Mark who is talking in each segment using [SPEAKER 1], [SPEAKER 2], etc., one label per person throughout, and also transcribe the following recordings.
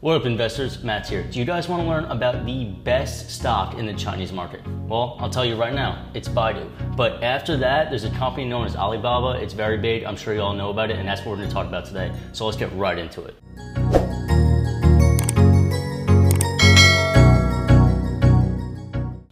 [SPEAKER 1] What up investors, Matt's here. Do you guys want to learn about the best stock in the Chinese market? Well, I'll tell you right now, it's Baidu. But after that, there's a company known as Alibaba. It's very big, I'm sure you all know about it, and that's what we're going to talk about today. So let's get right into it.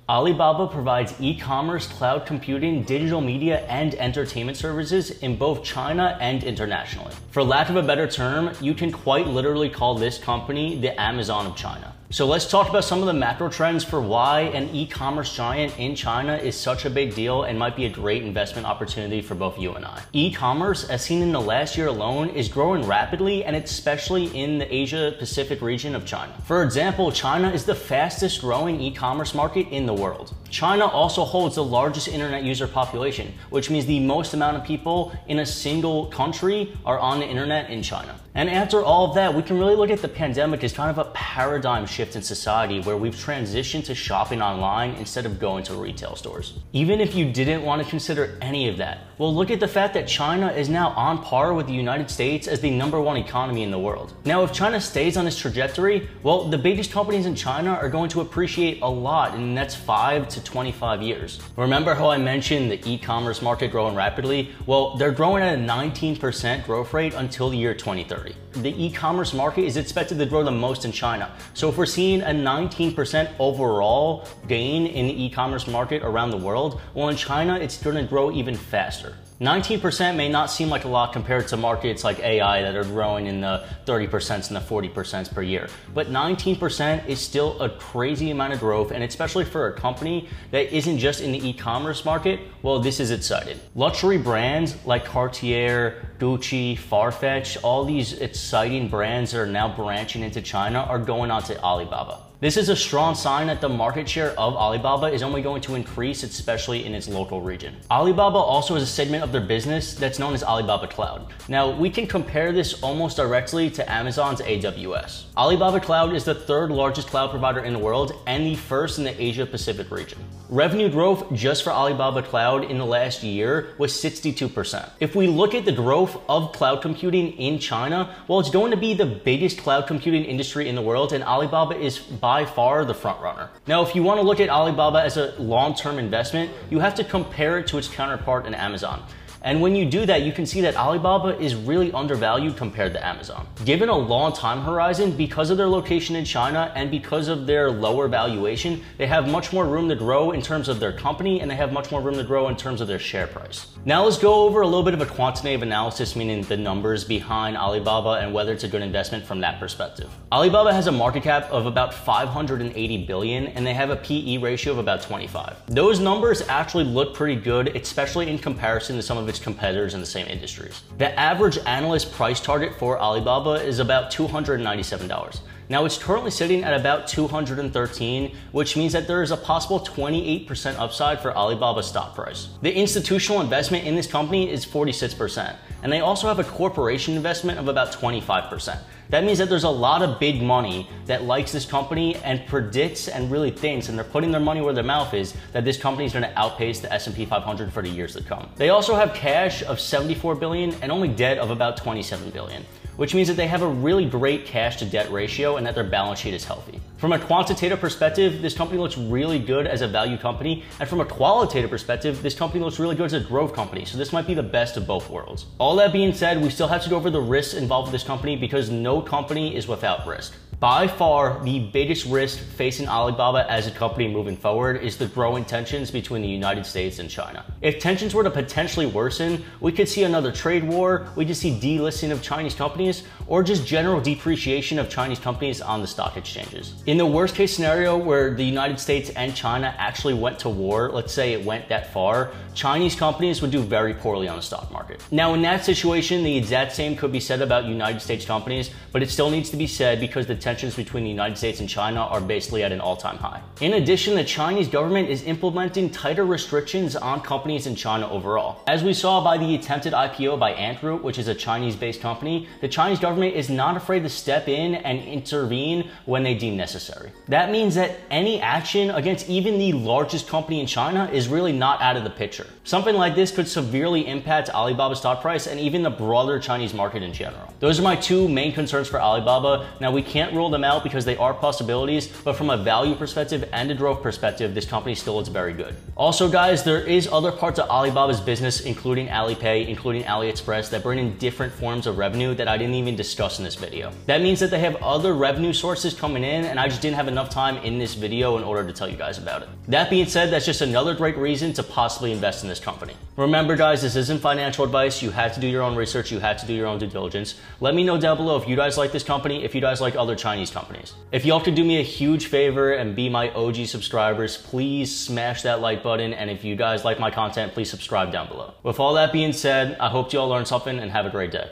[SPEAKER 1] Alibaba provides e-commerce, cloud computing, digital media, and entertainment services in both China and internationally. For lack of a better term, you can quite literally call this company the Amazon of China. So let's talk about some of the macro trends for why an e-commerce giant in China is such a big deal and might be a great investment opportunity for both you and I. E-commerce, as seen in the last year alone, is growing rapidly and especially in the Asia Pacific region of China. For example, China is the fastest growing e-commerce market in the world. China also holds the largest internet user population, which means the most amount of people in a single country are on the internet in China. And after all of that, we can really look at the pandemic as kind of a paradigm shift in society where we've transitioned to shopping online instead of going to retail stores. Even if you didn't want to consider any of that, well, look at the fact that China is now on par with the United States as the number one economy in the world. Now, if China stays on this trajectory, well, the biggest companies in China are going to appreciate a lot in the next five to 25 years. Remember how I mentioned the e-commerce market growing rapidly? Well, they're growing at a 19% growth rate until the year 2030. The e-commerce market is expected to grow the most in China. So if we're seeing a 19% overall gain in the e-commerce market around the world, well in China it's going to grow even faster. 19% may not seem like a lot compared to markets like AI that are growing in the 30% and the 40% per year. But 19% is still a crazy amount of growth, and especially for a company that isn't just in the e-commerce market, well, this is exciting. Luxury brands like Cartier, Gucci, Farfetch, all these exciting brands that are now branching into China are going onto Alibaba. This is a strong sign that the market share of Alibaba is only going to increase, especially in its local region. Alibaba also has a segment of their business that's known as Alibaba Cloud. Now, we can compare this almost directly to Amazon's AWS. Alibaba Cloud is the third largest cloud provider in the world and the first in the Asia Pacific region. Revenue growth just for Alibaba Cloud in the last year was 62%. If we look at the growth of cloud computing in China, well, it's going to be the biggest cloud computing industry in the world, and Alibaba is by by far the front runner. Now, if you want to look at Alibaba as a long-term investment, you have to compare it to its counterpart in Amazon. And when you do that, you can see that Alibaba is really undervalued compared to Amazon. Given a long time horizon, because of their location in China and because of their lower valuation, they have much more room to grow in terms of their company and they have much more room to grow in terms of their share price. Now let's go over a little bit of a quantitative analysis, meaning the numbers behind Alibaba and whether it's a good investment from that perspective. Alibaba has a market cap of about 580 billion and they have a PE ratio of about 25. Those numbers actually look pretty good, especially in comparison to some of its its competitors in the same industries. The average analyst price target for Alibaba is about $297. Now it's currently sitting at about 213, which means that there is a possible 28% upside for Alibaba's stock price. The institutional investment in this company is 46%, and they also have a corporation investment of about 25%. That means that there's a lot of big money that likes this company and predicts and really thinks, and they're putting their money where their mouth is, that this company is going to outpace the S&P 500 for the years to come. They also have cash of 74 billion and only debt of about 27 billion which means that they have a really great cash to debt ratio and that their balance sheet is healthy. From a quantitative perspective, this company looks really good as a value company. And from a qualitative perspective, this company looks really good as a growth company. So this might be the best of both worlds. All that being said, we still have to go over the risks involved with this company because no company is without risk. By far, the biggest risk facing Alibaba as a company moving forward is the growing tensions between the United States and China. If tensions were to potentially worsen, we could see another trade war, we could see delisting of Chinese companies, or just general depreciation of Chinese companies on the stock exchanges. In the worst case scenario where the United States and China actually went to war, let's say it went that far, Chinese companies would do very poorly on the stock market. Now, in that situation, the exact same could be said about United States companies, but it still needs to be said because the tensions between the United States and China are basically at an all-time high. In addition, the Chinese government is implementing tighter restrictions on companies in China overall. As we saw by the attempted IPO by Ant Group, which is a Chinese-based company, the Chinese government is not afraid to step in and intervene when they deem necessary. That means that any action against even the largest company in China is really not out of the picture. Something like this could severely impact Alibaba's stock price and even the broader Chinese market in general. Those are my two main concerns for Alibaba. Now, we can't rule them out because they are possibilities, but from a value perspective and a growth perspective, this company still is very good. Also, guys, there is other parts of Alibaba's business, including Alipay, including AliExpress, that bring in different forms of revenue that I didn't even discuss in this video. That means that they have other revenue sources coming in, and I just didn't have enough time in this video in order to tell you guys about it. That being said, that's just another great reason to possibly invest in this company. Remember, guys, this isn't financial advice. You had to do your own research, you had to do your own due diligence. Let me know down below if you guys like this company, if you guys like other Chinese companies. If y'all could do me a huge favor and be my OG subscribers, please smash that like button. And if you guys like my content, please subscribe down below. With all that being said, I hope you all learned something and have a great day.